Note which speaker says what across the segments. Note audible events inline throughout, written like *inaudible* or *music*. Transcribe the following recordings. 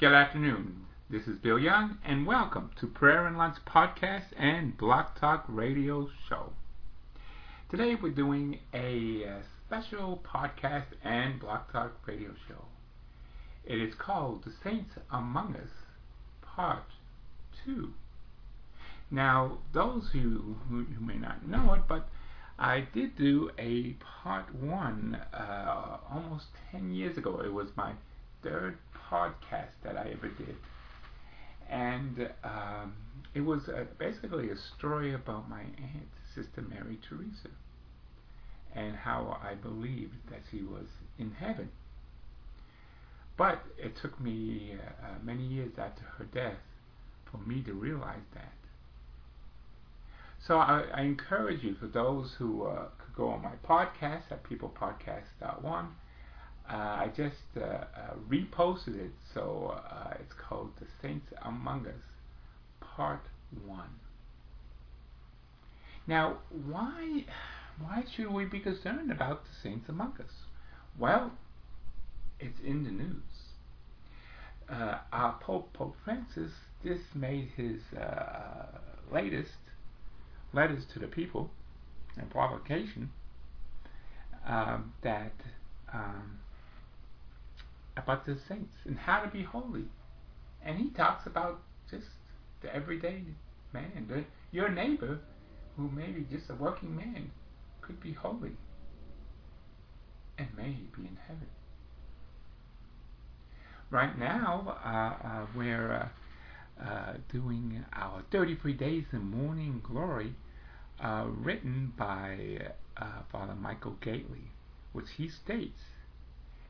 Speaker 1: Good afternoon. This is Bill Young, and welcome to Prayer and Lunch Podcast and Blog Talk Radio Show. Today we're doing a, uh, special podcast and Blog Talk Radio Show. It is called The Saints Among Us, Part 2. Now, those who, who, who may not know it, but I did do a Part 1 uh, almost 10 years ago. It was my third podcast that I ever did. And um, it was uh, basically a story about my aunt, Sister Mary Teresa, and how I believed that she was in heaven. But it took me uh, uh, many years after her death for me to realize that. So I, I encourage you, for those who uh, could go on my podcast at peoplepodcast.one, uh, I just uh, uh, reposted it, so uh, it's called The Saints Among Us, Part 1. Now, why, why should we be concerned about the saints among us? Well, it's in the news. Uh, our Pope, Pope Francis, just made his uh, latest letters to the people and provocation um, that um, about the saints and how to be holy. And he talks about just the everyday man, the, your neighbor, who may be just a working man, could be holy and may be in heaven. Right now, uh, uh, we're uh, uh doing our 33 Days in Morning Glory, uh, written by uh, Father Michael Gaitley, which he states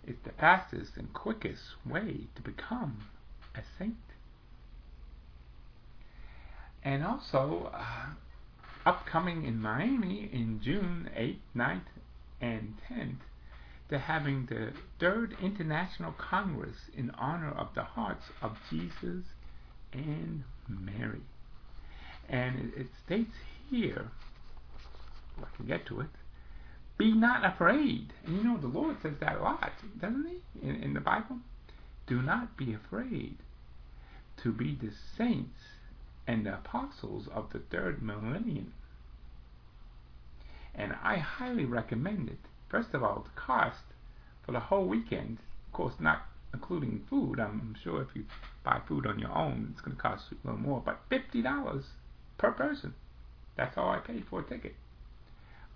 Speaker 1: is the fastest and quickest way to become a saint. And also, uh, upcoming in Miami in June 8th, 9th, and 10th, they're having the third International Congress in honor of the hearts of Jesus and Mary. And it, it states here, if I can get to it, be not afraid. And you know, the Lord says that a lot, doesn't He, in, in the Bible? Do not be afraid to be the saints and the apostles of the third millennium. And I highly recommend it. First of all, the cost for the whole weekend, of course, not including food. I'm sure if you buy food on your own, it's going to cost you a little more, but $50 per person. That's all I paid for a ticket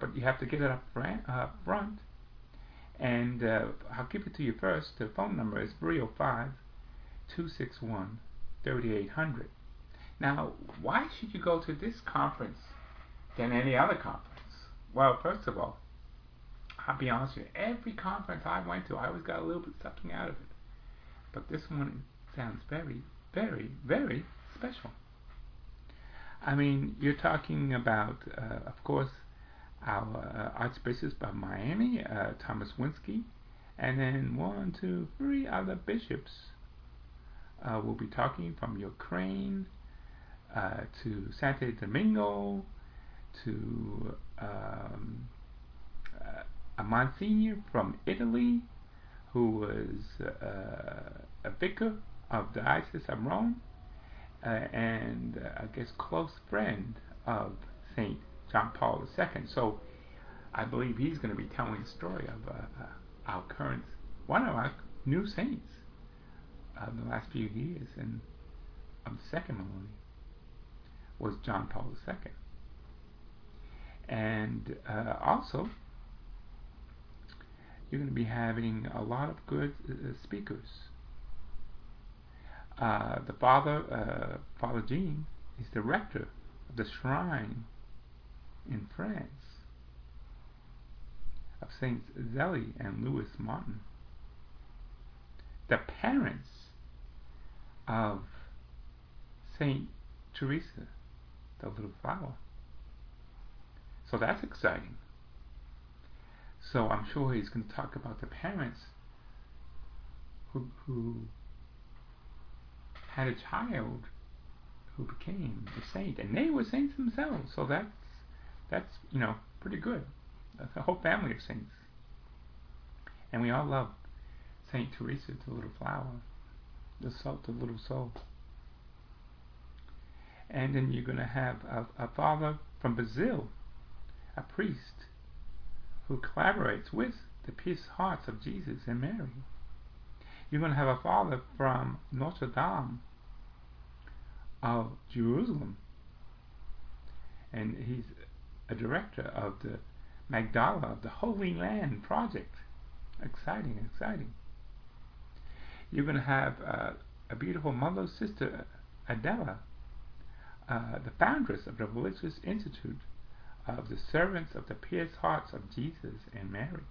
Speaker 1: but you have to get it up front. Uh, front. And uh, I'll give it to you first. The phone number is 305 261 3800. Now, why should you go to this conference than any other conference? Well, first of all, I'll be honest with you, every conference I went to, I always got a little bit something out of it. But this one sounds very, very, very special. I mean, you're talking about, uh, of course, our uh, Archbishop of Miami, uh, Thomas Wenski, and then one, two, three other bishops uh, will be talking from Ukraine uh, to Santo Domingo to um, uh, a Monsignor from Italy who was uh, a vicar of the Diocese of Rome and I guess close friend of Saint John Paul II. So I believe he's going to be telling the story of uh, uh, our current, one of our new saints of the last few years and of the second millennium was John Paul II. And uh, also, you're going to be having a lot of good uh, speakers. Uh, the father, uh, Father Jean, is the rector of the shrine in France of Saints Zélie and Louis Martin. The parents of Saint Teresa, the little flower. So that's exciting. So I'm sure he's going to talk about the parents who, who had a child who became a saint, and they were saints themselves. So that's that's, you know, pretty good. That's a whole family of saints. And we all love Saint Teresa, the little flower. the salt of little soul. And then you're going to have a, a father from Brazil, a priest, who collaborates with the pierced hearts of Jesus and Mary. You're going to have a father from Notre Dame of Jerusalem, and he's a director of the Magdala of the Holy Land Project. Exciting, exciting. You're going to have uh, a beautiful mother sister, Adela, uh, the foundress of the Religious Institute of the Servants of the Pierced Hearts of Jesus and Mary.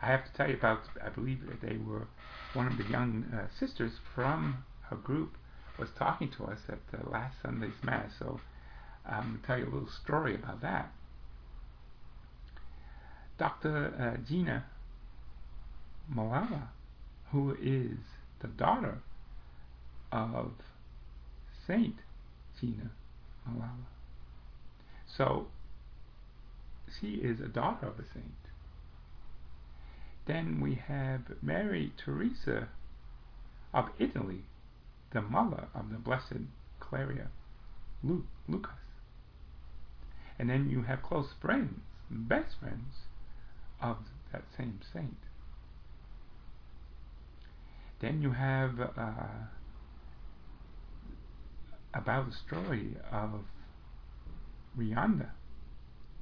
Speaker 1: I have to tell you about, I believe that they were one of the young uh, sisters from her group was talking to us at the last Sunday's Mass. So To tell you a little story about that. Dr. Uh, Gina Malala, who is the daughter of Saint Gina Malala. So she is a daughter of a saint. Then we have Mary Teresa of Italy, the mother of the Blessed Clara Lu- Lucas. And then you have close friends, best friends of that same saint. Then you have uh, about the story of Rwanda,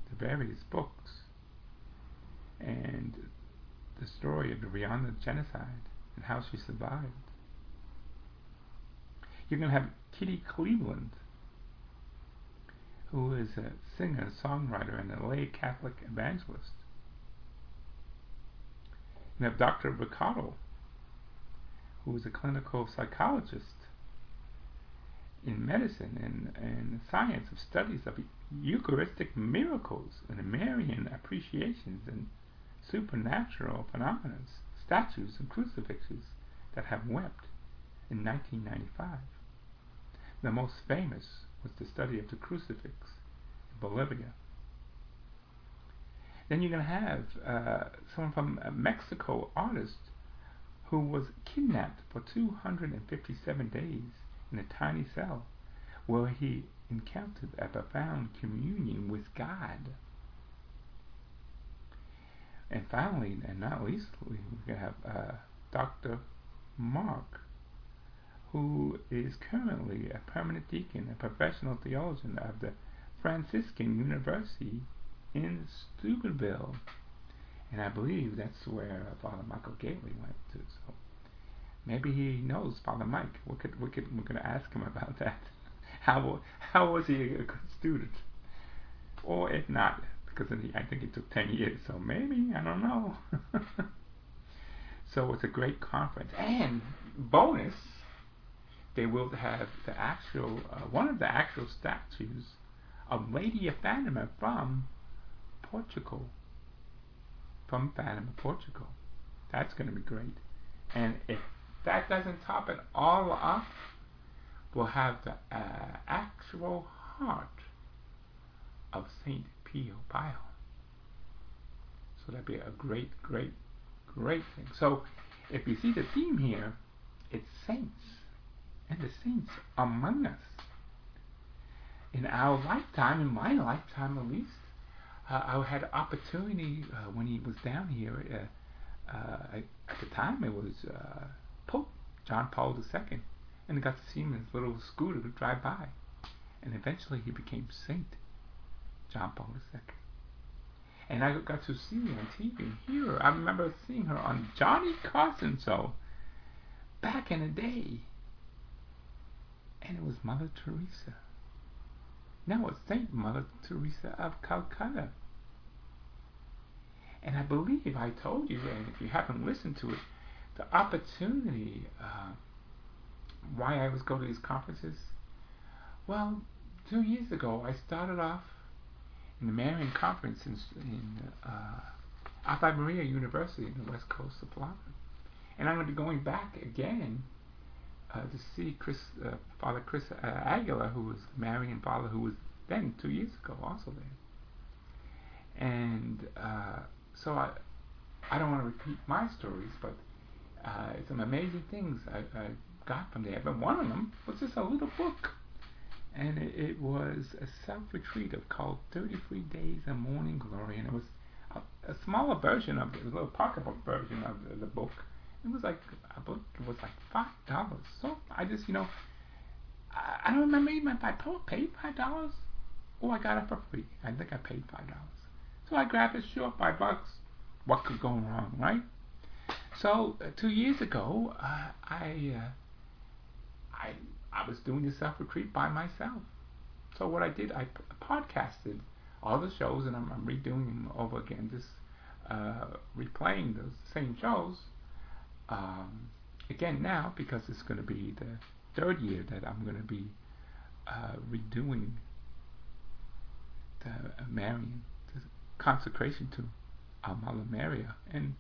Speaker 1: the various books, and the story of the Rwanda genocide and how she survived. You're going to have Kitty Cleveland, who is a singer, songwriter, and a lay Catholic evangelist. You have Dr. Ricardo, who is a clinical psychologist in medicine and, and science of studies of Eucharistic miracles and Marian apparitions and supernatural phenomena, statues and crucifixes that have wept in 1995. The most famous was the study of the crucifix in Bolivia. Then you're going to have uh, someone from a Mexico artist who was kidnapped for 257 days in a tiny cell where he encountered a profound communion with God. And finally, and not least, we're going to have uh, Dr. Mark, who is currently a permanent deacon and professional theologian of the Franciscan University in Steubenville. And I believe that's where Father Michael Gaitley went to. So maybe he knows Father Mike. We could, we could, we're to ask him about *laughs* that. How, how was he a good student? Or if not, because I think it took 10 years, so maybe, I don't know. *laughs* so it's a great conference. And bonus, they will have the actual, uh, one of the actual statues of Lady of Fatima from Portugal. From Fatima, Portugal. That's going to be great. And if that doesn't top it all up, we'll have the uh, actual heart of Saint Pio Pio. So that'd be a great, great, great thing. So if you see the theme here, it's saints, and the saints among us. In our lifetime, in my lifetime at least, uh, I had opportunity uh, when he was down here. Uh, uh at the time, it was uh, Pope John Paul II, and I got to see him in his little scooter drive by, and eventually he became Saint John Paul II. And I got to see her on TV here. I remember seeing her on Johnny Carson show back in the day. And it was Mother Teresa. Now it's Saint Mother Teresa of Calcutta. And I believe I told you, and if you haven't listened to it, the opportunity uh, why I was go to these conferences. Well, two years ago, I started off in the Marian Conference in, in uh, Maria University in the west coast of Florida. And I'm going to be going back again uh, to see Chris, uh, Father Chris uh, Alar, who was Marian father who was then two years ago also there. And uh, so I, I don't want to repeat my stories, but uh, some amazing things I, I got from there. But one of them was just a little book. And it, it was a self retreat of called 33 Days of Morning Glory. And it was a, a smaller version of it, a little pocketbook version of the, the book. It was like book, it was like $5. So I just, you know, I, I don't remember even if I paid $5 or I got it for free. I think I paid $5. So I grabbed it, sure, 5 bucks. What could go wrong, right? So uh, two years ago, uh, I uh, I I was doing the self retreat by myself. So what I did, I p- podcasted all the shows, and I'm, I'm redoing them over again, just uh, replaying those same shows um, again now because it's going to be the third year that I'm going to be uh, redoing the uh, Marian, the consecration to Our Mother Maria, and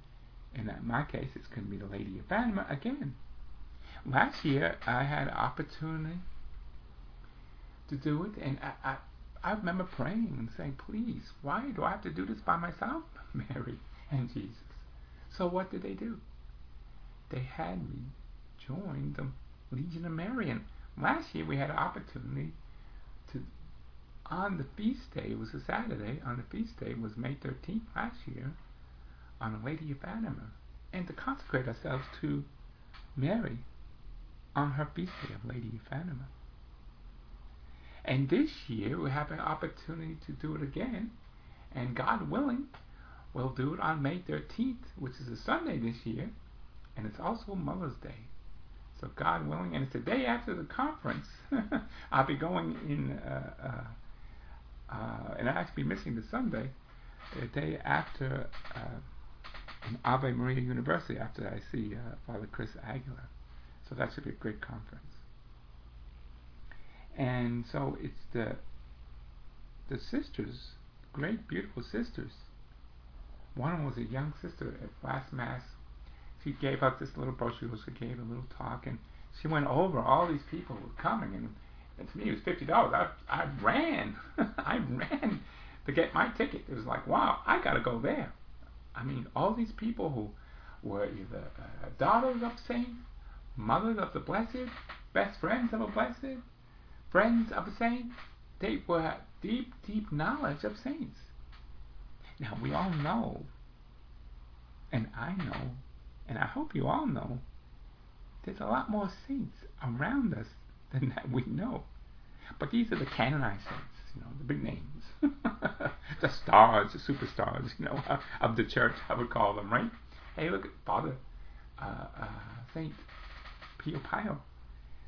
Speaker 1: in my case, it's going to be the Lady of Fatima again. Last year, I had an opportunity to do it, and I, I, I remember praying and saying, please, why do I have to do this by myself, *laughs* Mary and Jesus? So what did they do? They had me join the Legion of Marian. Last year, we had an opportunity to, on the feast day, it was a Saturday, on the feast day, was May 13th last year, on the Lady of Fatima and to consecrate ourselves to Mary on her feast day of Lady of Fatima. And this year we have an opportunity to do it again, and God willing, we'll do it on May 13th, which is a Sunday this year, and it's also Mother's Day. So God willing, and it's the day after the conference. *laughs* I'll be going in, uh, uh, uh, and I'll actually be missing the Sunday, the day after uh, Ave Maria University after I see uh, Father Chris Alar. So that should be a great conference. And so it's the the sisters, great beautiful sisters. One was a young sister at last mass. She gave up this little brochure. She gave a little talk, and she went over all these people were coming. And, and to me, it was fifty dollars. I I ran, *laughs* I ran to get my ticket. It was like, wow, I got to go there. I mean, all these people who were either uh, daughters of saints, mothers of the blessed, best friends of a blessed, friends of a saint, they were deep, deep knowledge of saints. Now, we all know, and I know, and I hope you all know, there's a lot more saints around us than that we know. But these are the canonized saints you know, the big names, *laughs* the stars, the superstars, you know, *laughs* of the church, I would call them, right? Hey, look at Father uh, uh, Saint Pio Pio.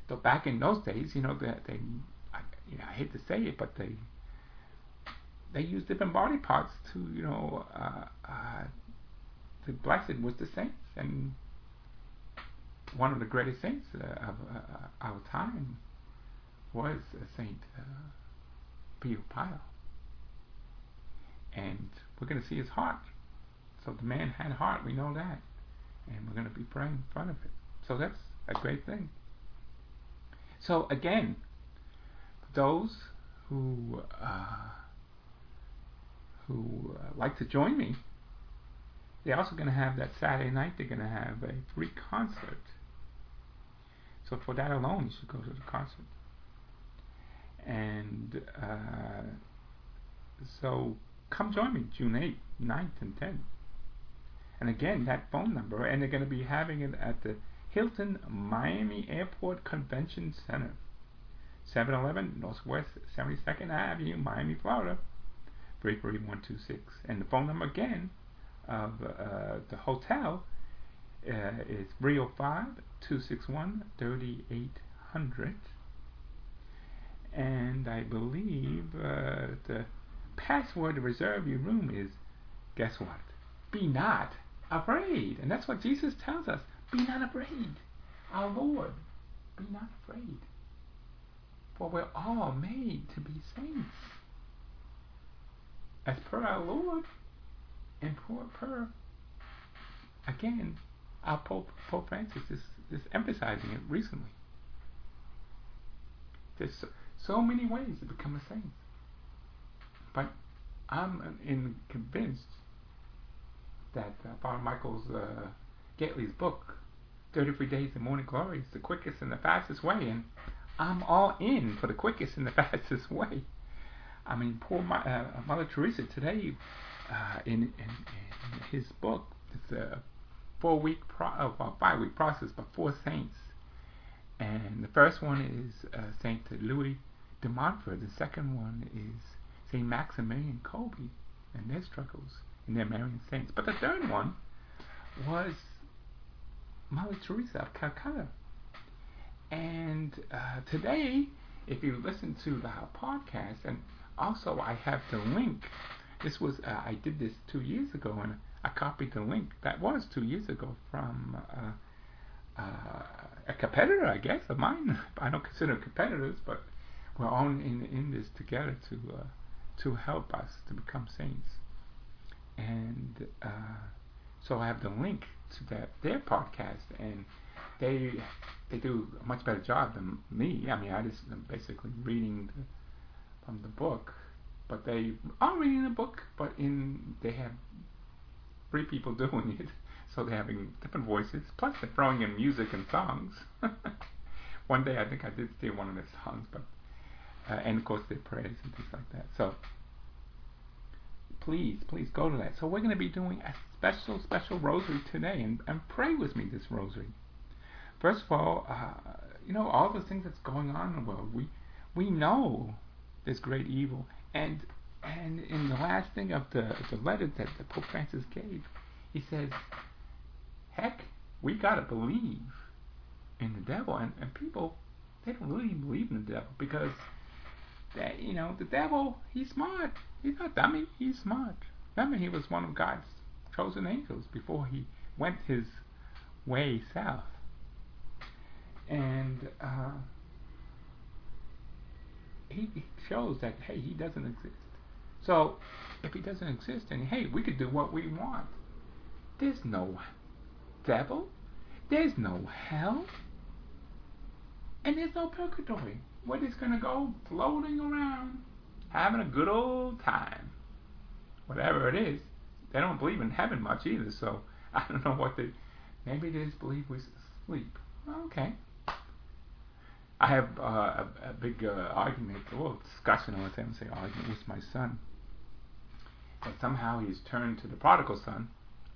Speaker 1: So back in those days, you know, they, they I, you know, I hate to say it, but they they used different body parts to, you know, uh, uh, the blessed was the saints, and one of the greatest saints uh, of uh, our time was Saint uh, Pio Pio. And we're going to see his heart. So the man had heart, we know that. And we're going to be praying in front of it. So that's a great thing. So again, those who uh, who uh, like to join me, they're also going to have that Saturday night. They're going to have a free concert. So for that alone, you should go to the concert and uh, so come join me June 8th, 9th, and 10th. And again, that phone number, and they're going to be having it at the Hilton Miami Airport Convention Center, 711 Northwest 72nd Avenue, Miami, Florida, 33126. And the phone number again of uh, the hotel uh, is 305 261 3800 and I believe uh, the password to reserve your room is guess what? Be not afraid. And that's what Jesus tells us. Be not afraid. Our Lord, be not afraid. For we're all made to be saints. As per our Lord, and per, per again, our Pope, Pope Francis is, is emphasizing it recently. There's so many ways to become a saint. But I'm in convinced that uh, Father Michael's uh, Gaitley's book, 33 Days of Morning Glory is the quickest and the fastest way, and I'm all in for the quickest and the *laughs* fastest way. I mean, poor uh, Mother Teresa today, uh, in, in, in his book, it's a four week, pro- well, five week process, but four saints. And the first one is uh, Saint Louis de Montfort. The second one is Saint Maximilian Kolbe and their struggles and their Marian saints. But the third one was Mother Teresa of Calcutta. And uh, today, if you listen to the podcast, and also I have the link. This was uh, I did this two years ago, and I copied the link that was two years ago from uh, uh, a competitor, I guess, of mine. *laughs* I don't consider competitors, but we're all in in this together to uh, to help us to become saints. And uh, so I have the link to that their podcast, and they they do a much better job than me. I mean, I just am basically reading the, from the book, but they are reading a book, but in they have three people *laughs* doing it, so they're having different voices. Plus, they're throwing in music and songs. *laughs* One day, I think I did steal one of their songs, but uh, and of course their prayers and things like that. So please, please go to that. So we're going to be doing a special, special rosary today, and, and pray with me this rosary. First of all, uh, you know all the things that's going on in the world. We we know there's great evil, and and in the last thing of the the letter that the Pope Francis gave, he says, "Heck, we gotta believe in the devil," and and people they don't really believe in the devil because that you know the devil he's smart. He's not dummy. He's smart. Remember he was one of god's chosen angels before he went his way south. And uh, he shows that hey he doesn't exist so if he doesn't exist then hey we could do what we want there's no devil there's no hell and there's no purgatory we're just to go floating around, having a good old time. Whatever it is. They don't believe in heaven much either, so *laughs* I don't know what they. Maybe they just believe we sleep. Okay. I have uh, a, a, big uh, argument, or discussion, want to say argument with my son. That somehow he's turned to the prodigal son,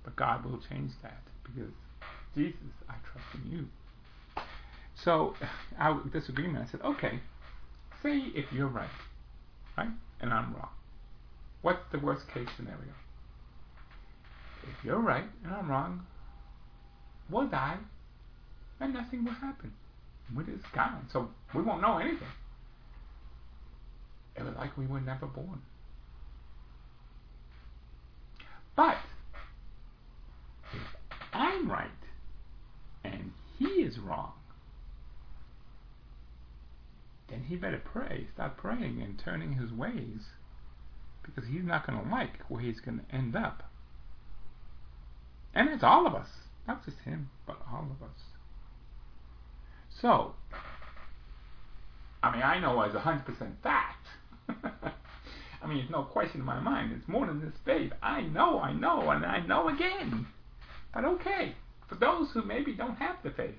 Speaker 1: but God will change that because Jesus, I trust in you. So, *laughs* our disagreement, I said, okay, say if you're right, right, and I'm wrong. What's the worst case scenario? If you're right and I'm wrong, we'll die, and nothing will happen. We're just gone, so we won't know anything. It was like we were never born. But if I'm right and he is wrong, then he better pray, start praying and turning his ways, because he's not going to like where he's going to end up. And it's all of us, not just him, but all of us. So, I mean, I know as 100% fact. *laughs* I mean, it's no question in my mind. It's more than this faith. I know, I know, and I know again. But okay, for those who maybe don't have the faith,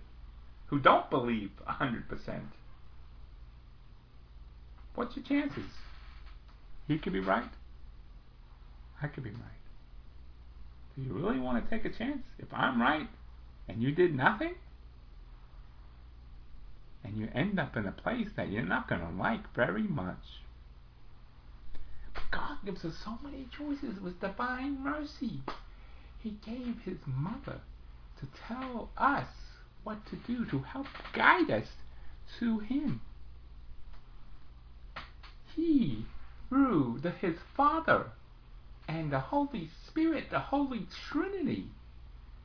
Speaker 1: who don't believe 100%, What's your chances? He could be right. I could be right. Do you really want to take a chance? If I'm right and you did nothing, and you end up in a place that you're not going to like very much. But God gives us so many choices with divine mercy. He gave His mother to tell us what to do, to help guide us to Him. He, through the, His Father and the Holy Spirit, the Holy Trinity,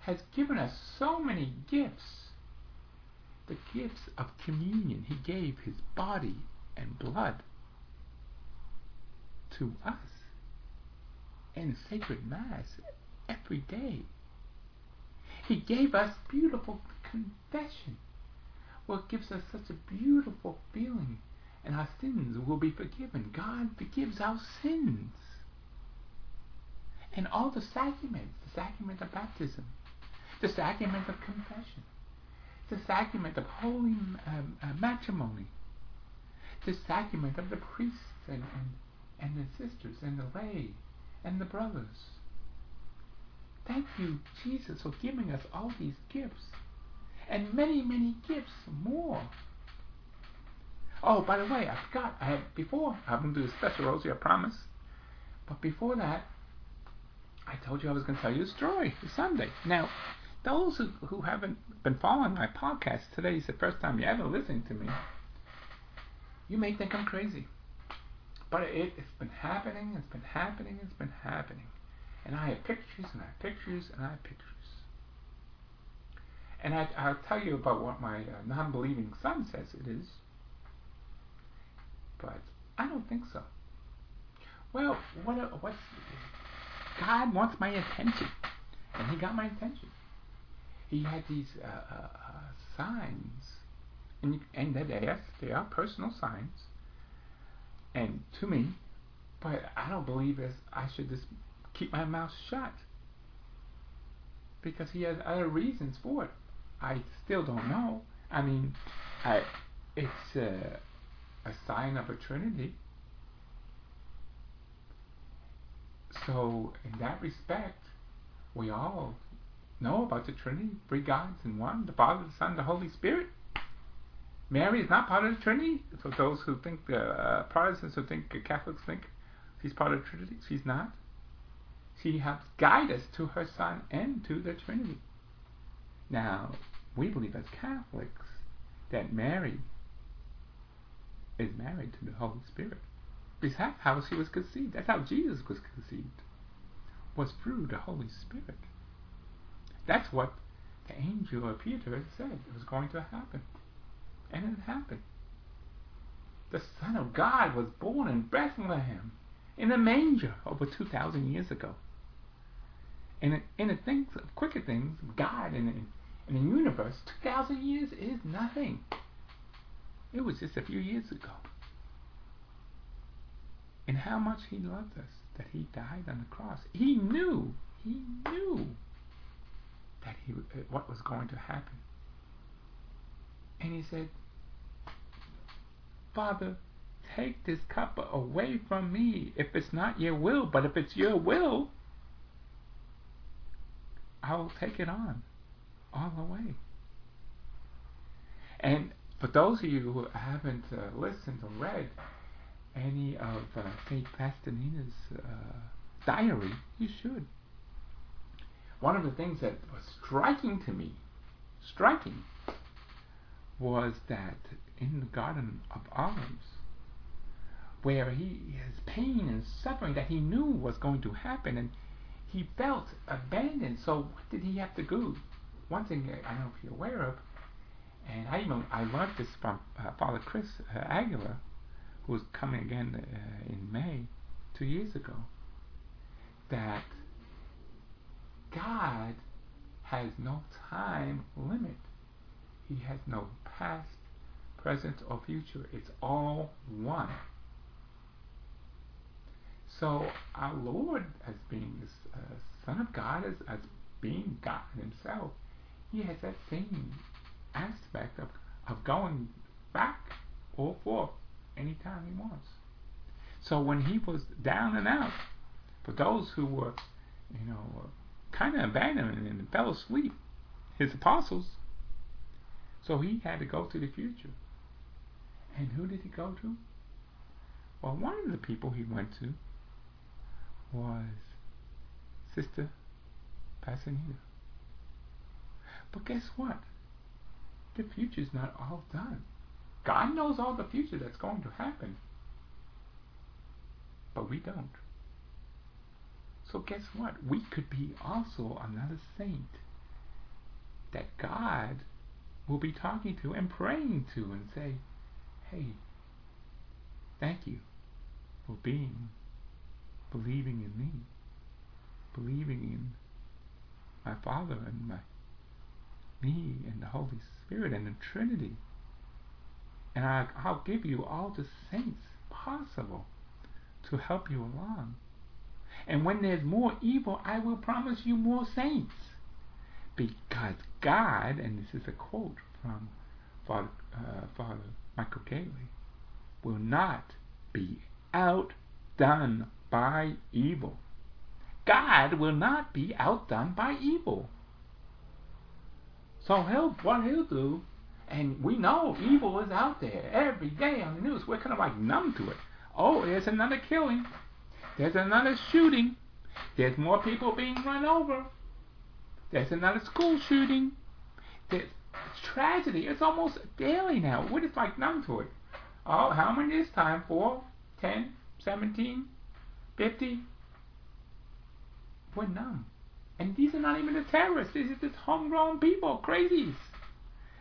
Speaker 1: has given us so many gifts. The gifts of communion. He gave His body and blood to us in sacred Mass every day. He gave us beautiful confession, what gives us such a beautiful feeling and our sins will be forgiven. God forgives our sins. And all the sacraments, the sacrament of baptism, the sacrament of confession, the sacrament of holy um, uh, matrimony, the sacrament of the priests and, and, and the sisters and the lay and the brothers. Thank you, Jesus, for giving us all these gifts and many, many gifts more. Oh, by the way, I forgot. I had before I'm gonna do a special rosary, I promise. But before that, I told you I was gonna tell you a story Sunday. Now, those who, who haven't been following my podcast, today is the first time you're ever listening to me. You may think I'm crazy. But it, it's been happening, it's been happening, it's been happening. And I have pictures, and I have pictures, and I have pictures. And I, I'll tell you about what my uh, non believing son says it is. But I don't think so. Well, what? What's God wants my attention, and He got my attention. He had these uh, uh, uh signs, and and they yes, they are personal signs, and to me, but I don't believe as I should just keep my mouth shut because He has other reasons for it. I still don't know. I mean, I, it's. Uh, a sign of a trinity. So, in that respect, we all know about the Trinity, three gods in one, the Father, the Son, the Holy Spirit. Mary is not part of the Trinity. For those who think, uh, Protestants who think, uh, Catholics think she's part of the Trinity, she's not. She helps guide us to her Son and to the Trinity. Now, we believe as Catholics that Mary is married to the Holy Spirit. That's how she was conceived. That's how Jesus was conceived. Was through the Holy Spirit. That's what the angel appeared to her said it was going to happen. And it happened. The Son of God was born in Bethlehem in a manger over 2,000 years ago. And in the things, of quicker things, God in, in, in the universe, 2,000 years is nothing. It was just a few years ago. And how much He loved us that He died on the cross. He knew, He knew that he uh, what was going to happen. And He said, Father, take this cup away from me if it's not your will, but if it's your will, I will take it on all the way. And for those of you who haven't uh, listened or read any of uh, St. Faustina's uh, diary, you should. One of the things that was striking to me, striking, was that in the Garden of Olives, where he his pain and suffering that he knew was going to happen, and he felt abandoned. So what did he have to do? One thing I don't know if you're aware of, and I even I learned this from uh, Father Chris uh, Alar, who was coming again uh, in May, two years ago. That God has no time limit. He has no past, present, or future. It's all one. So our Lord, as being the uh, Son of God, as, as being God Himself, He has that same aspect of, of going back or forth anytime he wants. So when he was down and out, for those who were, you know, kind of abandoned and fell asleep, his apostles, so he had to go to the future. And who did he go to? Well, one of the people he went to was Sister Faustina. But guess what? the future's not all done. God knows all the future that's going to happen. But we don't. So guess what? We could be also another saint that God will be talking to and praying to and say, hey, thank you for being, believing in me, believing in my Father and my me and the Holy Spirit and the Trinity. And I, I'll give you all the saints possible to help you along. And when there's more evil, I will promise you more saints. Because God, and this is a quote from Father, uh, Father Michael Gaitley, will not be outdone by evil. God will not be outdone by evil. So he'll what he'll do, and we know evil is out there every day on the news. We're kind of like numb to it. Oh, there's another killing. There's another shooting. There's more people being run over. There's another school shooting. There's tragedy. It's almost daily now. We're just like numb to it. Oh, how many is time? Four, ten, seventeen, fifty? We're numb. And these are not even the terrorists. These are just homegrown people, crazies.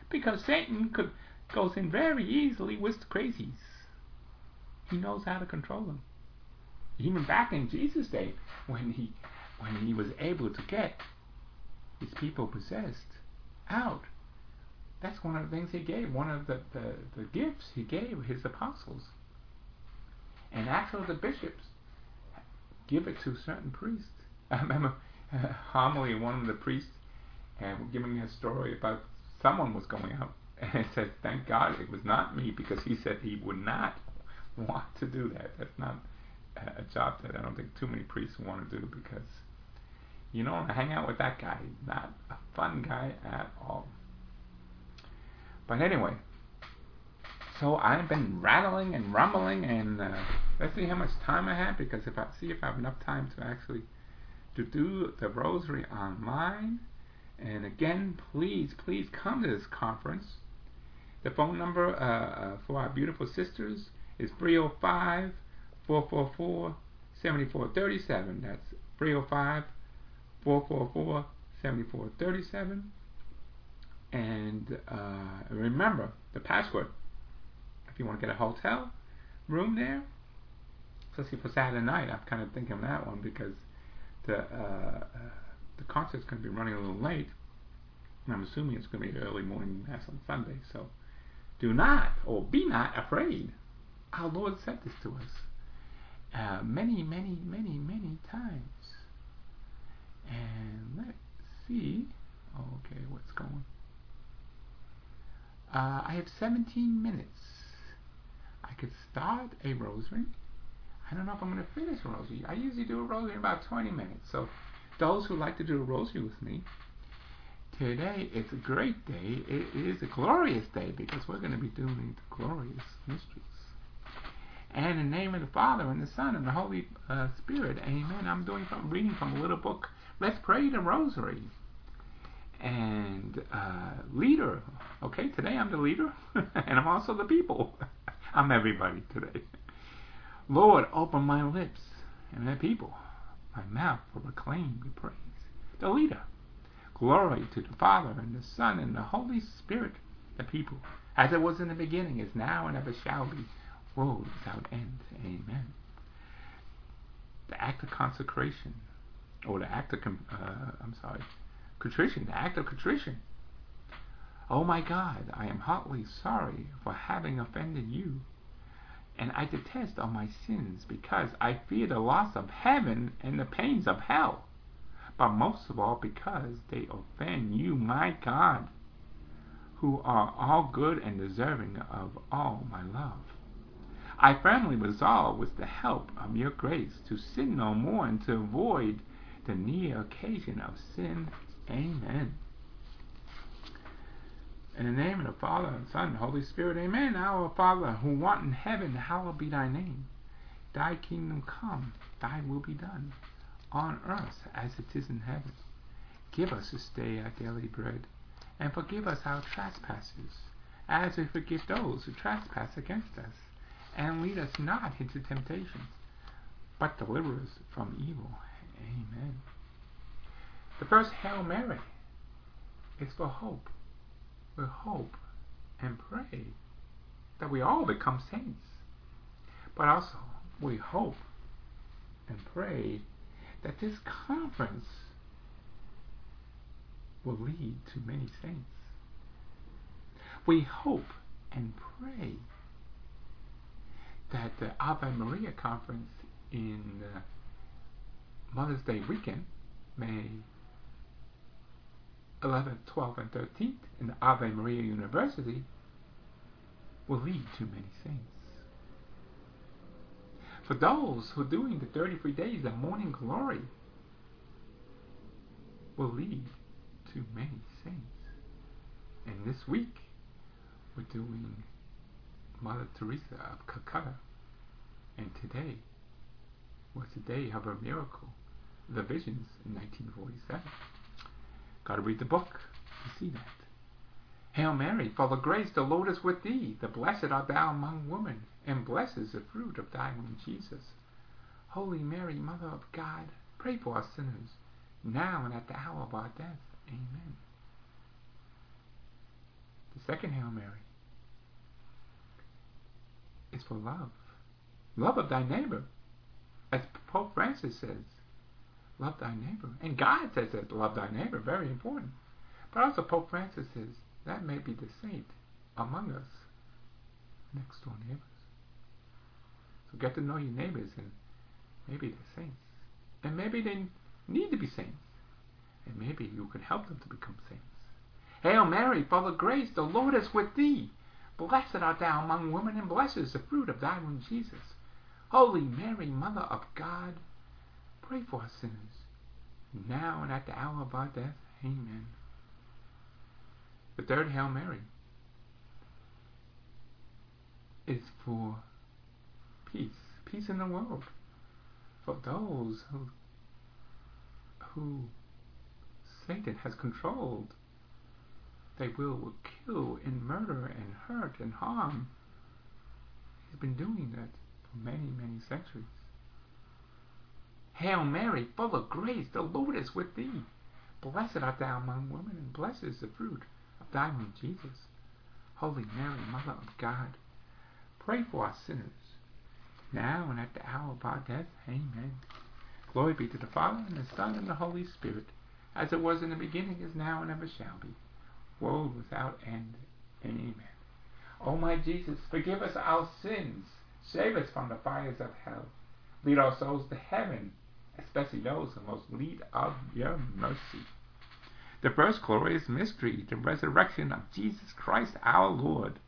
Speaker 1: Because Satan could goes in very easily with the crazies. He knows how to control them. Even back in Jesus' day, when he when he was able to get his people possessed out, that's one of the things he gave. One of the, the, the gifts he gave his apostles. And actually the bishops give it to certain priests. *laughs* I remember a homily one of the priests and giving a story about someone was going out *laughs* and said, Thank God it was not me because he said he would not *laughs* want to do that. That's not a job that I don't think too many priests want to do because you don't want to hang out with that guy. Not a fun guy at all. But anyway, so I've been rattling and rumbling, and uh, let's see how much time I have because if I see if I have enough time to actually to do the rosary online. And again, please, please come to this conference. The phone number uh, uh, for our beautiful sisters is 305 444 7437. That's 305 444 7437. And uh, remember the password. If you want to get a hotel room there, especially for Saturday night, I'm kind of thinking of that one because the uh, the concert's going to be running a little late, and I'm assuming it's going to be early morning mass on Sunday. So do not or be not afraid. Our Lord said this to us uh, many, many, many, many times. And let's see. Okay, what's going? Uh, I have 17 minutes. I could start a rosary. I don't know if I'm going to finish a rosary. I usually do a rosary in about 20 minutes. So, those who like to do a rosary with me, today it's a great day. It is a glorious day because we're going to be doing the glorious mysteries. And in the name of the Father and the Son and the Holy uh, Spirit, Amen. I'm doing from reading from a little book. Let's pray the Rosary. And uh, leader. Okay, today I'm the leader, *laughs* and I'm also the people. *laughs* I'm everybody today. Lord, open my lips and the people, my mouth will proclaim your praise. The leader. Glory to the Father and the Son and the Holy Spirit, the people, as it was in the beginning, is now, and ever shall be world without end. Amen. The act of consecration, or the act of, uh, I'm sorry, contrition, the act of contrition. Oh my God, I am heartily sorry for having offended you, and I detest all my sins because I fear the loss of heaven and the pains of hell, but most of all because they offend you, my God, who are all good and deserving of all my love. I firmly resolve, with the help of your grace, to sin no more and to avoid the near occasion of sin. Amen. In the name of the Father, and Son, and Holy Spirit, Amen. Our Father, who art in heaven, hallowed be thy name. Thy kingdom come, thy will be done, on earth as it is in heaven. Give us this day our daily bread, and forgive us our trespasses, as we forgive those who trespass against us and lead us not into temptation, but deliver us from evil. Amen. The first Hail Mary is for hope. We hope and pray that we all become saints. But also, we hope and pray that this conference will lead to many saints. We hope and pray that the Ave Maria conference in uh, Mother's Day weekend may 11th, 12th, and 13th in the Ave Maria University will lead to many saints. For those who doing the 33 days of morning glory will lead to many saints. And this week we're doing Mother Teresa of Calcutta. And today was the day of her miracle, the visions in 1947. Gotta read the book to see that. Hail Mary, full of grace, the Lord is with thee. The blessed art thou among women, and blessed is the fruit of thy womb, Jesus. Holy Mary, Mother of God, pray for us sinners, now and at the hour of our death. Amen. The second Hail Mary is for love. Love of thy neighbor. As Pope Francis says, love thy neighbor. And God says that love thy neighbor, very important. But also Pope Francis says that may be the saint among us, next door neighbors. So get to know your neighbors and maybe they're saints. And maybe they need to be saints. And maybe you can help them to become saints. Hail Mary, full of grace, the Lord is with thee. Blessed art thou among women, and blessed is the fruit of thy womb, Jesus. Holy Mary, Mother of God, pray for us sinners, now and at the hour of our death. Amen. The third Hail Mary is for peace, peace in the world, for those who who Satan has controlled. They will kill and murder and hurt and harm. He's been doing that for many, many centuries. Hail Mary, full of grace, the Lord is with thee. Blessed art thou among women, and blessed is the fruit of thy womb, Jesus. Holy Mary, Mother of God, pray for us sinners, now and at the hour of our death. Amen. Glory be to the Father, and the Son, and the Holy Spirit, as it was in the beginning, is now, and ever shall be, world without end. Amen. O my Jesus, forgive us our sins, save us from the fires of hell, lead our souls to heaven, especially those who most need of your mercy. The first glorious mystery, the resurrection of Jesus Christ our Lord.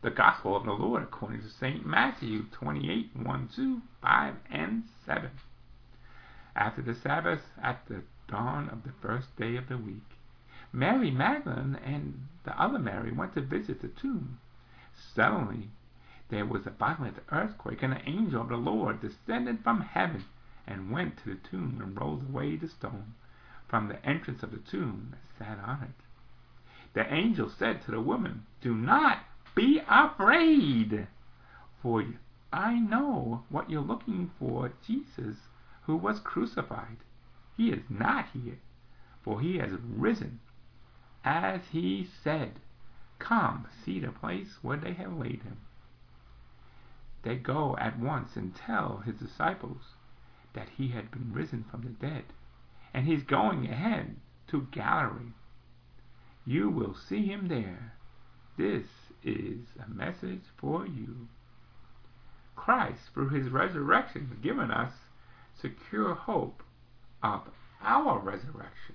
Speaker 1: The Gospel of the Lord according to St. Matthew 28 1, 2, 5, and 7. After the Sabbath, at the dawn of the first day of the week, Mary Magdalene and the other Mary went to visit the tomb. Suddenly there was a violent earthquake, and an angel of the Lord descended from heaven and went to the tomb and rolled away the stone from the entrance of the tomb and sat on it. The angel said to the woman, Do not be afraid, for I know what you're looking for, Jesus, who was crucified. He is not here, for he has risen, as he said. Come, see the place where they have laid him. They go at once and tell his disciples that he had been risen from the dead, and he's going ahead to Galilee. You will see him there. This is a message for you. Christ, through his resurrection, has given us secure hope of our resurrection.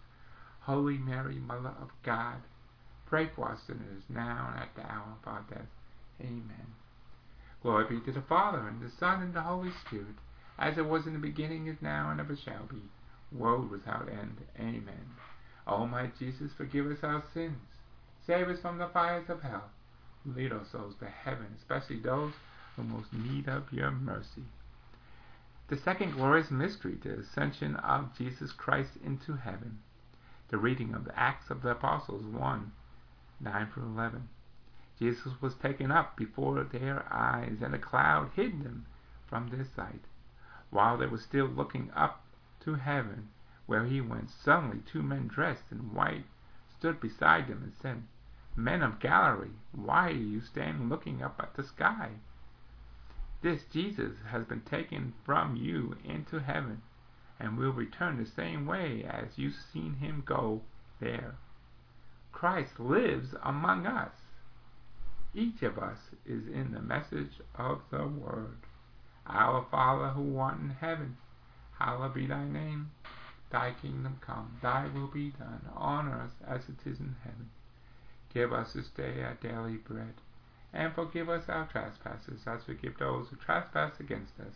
Speaker 1: Holy Mary, Mother of God, pray for us sinners, now and at the hour of our death. Amen. Glory be to the Father, and the Son, and the Holy Spirit, as it was in the beginning, is now, and ever shall be, world without end. Amen. O my Jesus, forgive us our sins. Save us from the fires of hell. Lead our souls to heaven, especially those who most need of your mercy. The second glorious mystery, the ascension of Jesus Christ into heaven. The reading of the Acts of the Apostles 1 9 through 11. Jesus was taken up before their eyes, and a cloud hid them from their sight. While they were still looking up to heaven, where he went, suddenly two men dressed in white stood beside them and said, Men of Galilee, why do you stand looking up at the sky? This Jesus has been taken from you into heaven, and will return the same way as you've seen him go there. Christ lives among us. Each of us is in the message of the Word. Our Father who art in heaven, hallowed be thy name. Thy kingdom come, thy will be done, on earth as it is in heaven. Give us this day our daily bread, and forgive us our trespasses, as we forgive those who trespass against us.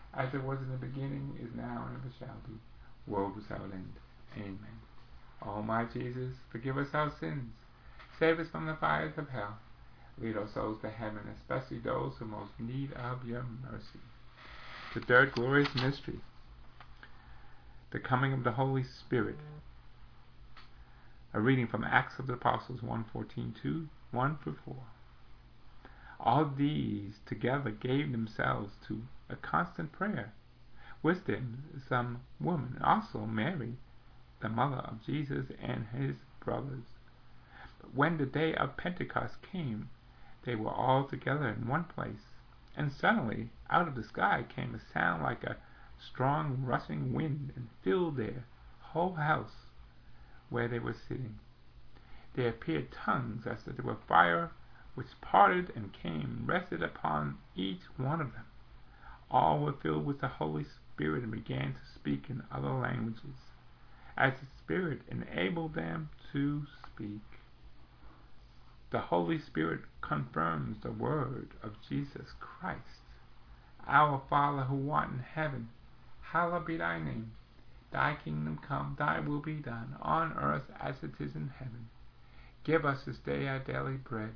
Speaker 1: as it was in the beginning, is now, and ever shall be, world without end. Amen. My Jesus, forgive us our sins, save us from the fires of hell, lead our souls to heaven, especially those who most need of your mercy. The third glorious mystery, the coming of the Holy Spirit. A reading from Acts of the Apostles 1:14 2, 1 through 4. All these together gave themselves to a constant prayer. With them some women, also Mary, the mother of Jesus, and his brothers. But when the day of Pentecost came, they were all together in one place. And suddenly, out of the sky came a sound like a strong rushing wind, and filled their whole house where they were sitting. There appeared tongues as if they were fire which parted and came, rested upon each one of them. All were filled with the Holy Spirit and began to speak in other languages, as the Spirit enabled them to speak. The Holy Spirit confirms the word of Jesus Christ. Our Father who art in heaven, hallowed be thy name. Thy kingdom come, thy will be done, on earth as it is in heaven. Give us this day our daily bread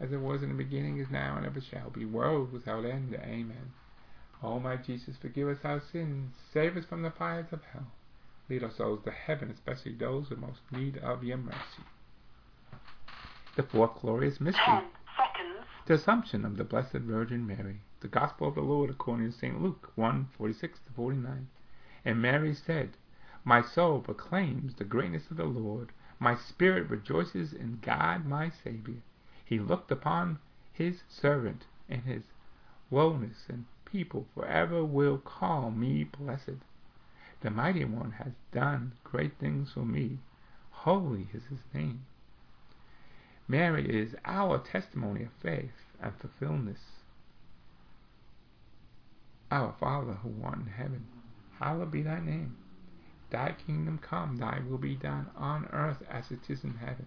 Speaker 1: as it was in the beginning, is now, and ever shall be, world without end. Amen. O my Jesus, forgive us our sins, save us from the fires of hell. Lead our souls to heaven, especially those who most need of your mercy. The fourth glorious mystery. The Assumption of the Blessed Virgin Mary. The Gospel of the Lord according to St. Luke 1 46 49. And Mary said, My soul proclaims the greatness of the Lord. My spirit rejoices in God my Savior he looked upon his servant and his woeness, and people forever will call me blessed. The Mighty One has done great things for me. Holy is his name. Mary is our testimony of faith and fulfillment. Our Father who art in heaven, hallowed be thy name. Thy kingdom come, thy will be done on earth as it is in heaven.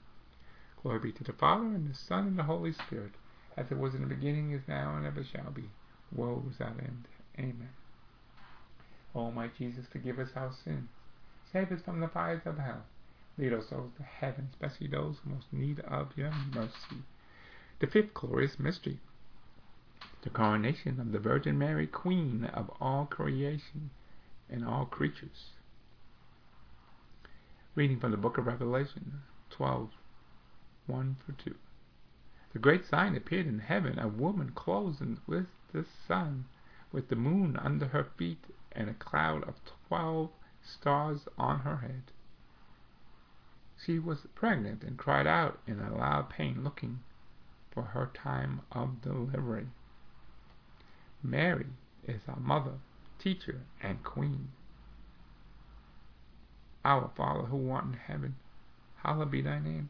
Speaker 1: Glory be to the Father, and the Son, and the Holy Spirit, as it was in the beginning, is now, and ever shall be, world without end. Amen. O my Jesus, forgive us our sins. Save us from the fires of hell. Lead our souls to heaven, especially those who most need of your mercy. The fifth glorious mystery, the coronation of the Virgin Mary, Queen of all creation and all creatures. Reading from the book of Revelation 12, 1 for 2. The great sign appeared in heaven, a woman clothed with the sun, with the moon under her feet, and a cloud of twelve stars on her head. She was pregnant and cried out in a loud pain, looking for her time of delivery. Mary is our mother, teacher, and queen. Our Father who art in heaven, hallowed be thy name.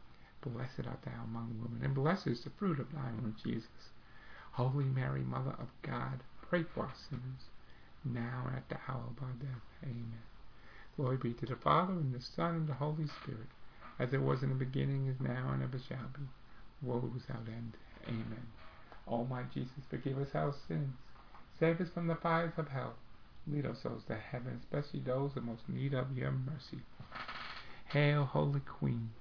Speaker 1: Blessed art thou among women, and blessed is the fruit of thy womb, Jesus. Holy Mary, Mother of God, pray for us sinners, now and at the hour of our death. Amen. Glory be to the Father, and the Son, and the Holy Spirit, as it was in the beginning, is now, and ever shall be, world without end. Amen. O my Jesus, forgive us our sins, save us from the fires of hell, lead our souls to heaven, especially those in most need of your mercy. Hail, Holy Queen,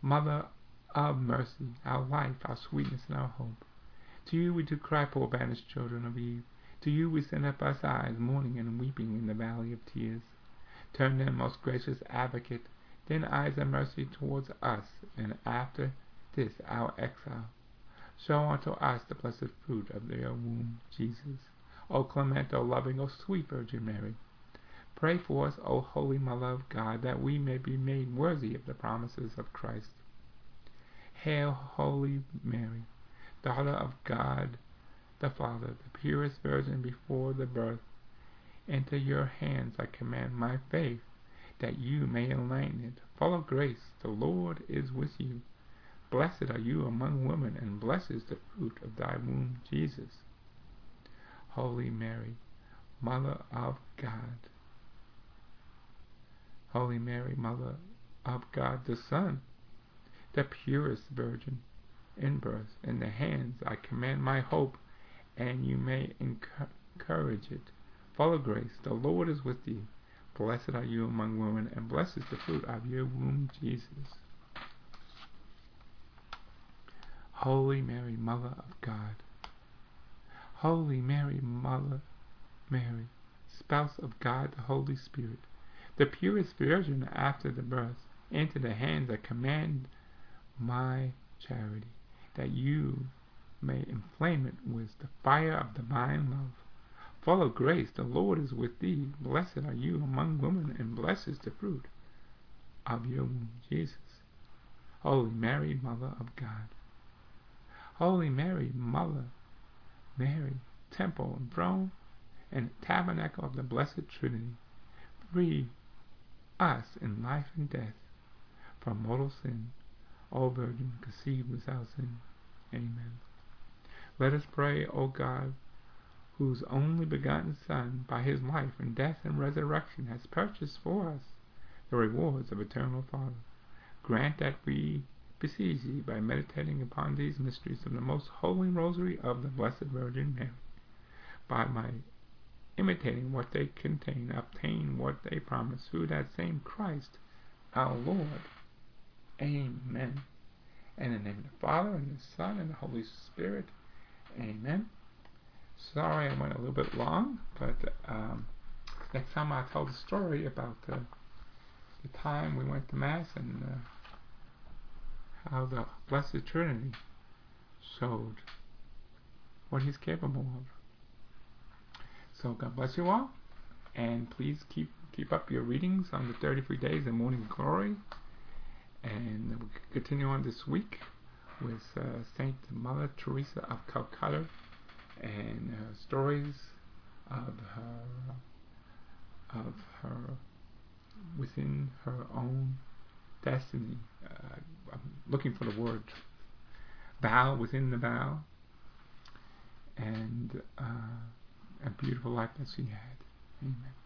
Speaker 1: Mother of mercy, our life, our sweetness, and our hope. To you we do cry, poor banished children of Eve. To you we send up our sighs, mourning and weeping in the valley of tears. Turn then, most gracious advocate, then eyes of mercy towards us, and after this our exile. Show unto us the blessed fruit of their womb, Jesus. O clement, O loving, O sweet Virgin Mary. Pray for us, O Holy Mother of God, that we may be made worthy of the promises of Christ. Hail, Holy Mary, Daughter of God the Father, the purest Virgin before the birth. Into your hands I commend my faith, that you may enlighten it. Full of grace, the Lord is with you. Blessed are you among women, and blessed is the fruit of thy womb, Jesus. Holy Mary, Mother of God. Holy Mary, Mother of God the Son, the purest Virgin in birth. In the hands I commend my hope, and you may encourage it. Full of grace, the Lord is with thee. Blessed are you among women, and blessed is the fruit of your womb, Jesus. Holy Mary, Mother of God. Holy Mary, Mother Mary, Spouse of God the Holy Spirit, the purest Virgin after the birth, into the hands I commend my charity, that you may inflame it with the fire of divine love. Full of grace, the Lord is with thee. Blessed are you among women, and blessed is the fruit of your womb, Jesus. Holy Mary, Mother of God. Holy Mary, Mother, Mary, temple and throne, and tabernacle of the Blessed Trinity, free us in life and death from mortal sin, O Virgin conceived without sin. Amen. Let us pray, O God, whose only begotten Son, by his life and death and resurrection, has purchased for us the rewards of eternal Father. Grant that we beseech thee by meditating upon these mysteries of the most holy rosary of the Blessed Virgin Mary, by my imitating what they contain, obtain what they promise through that same Christ our Lord. Amen. In the name of the Father, and the Son, and the Holy Spirit. Amen. Sorry I went a little bit long, but um, next time I'll tell the story about the time we went to Mass and uh, how the Blessed Trinity showed what He's capable of. So God bless you all, and please keep keep up your readings on the 33 days of morning glory, and we'll continue on this week with uh, Saint Mother Teresa of Calcutta and stories of her of her within her own destiny. Uh, I'm looking for the word vow within the vow, and uh, a beautiful life that she had. Amen.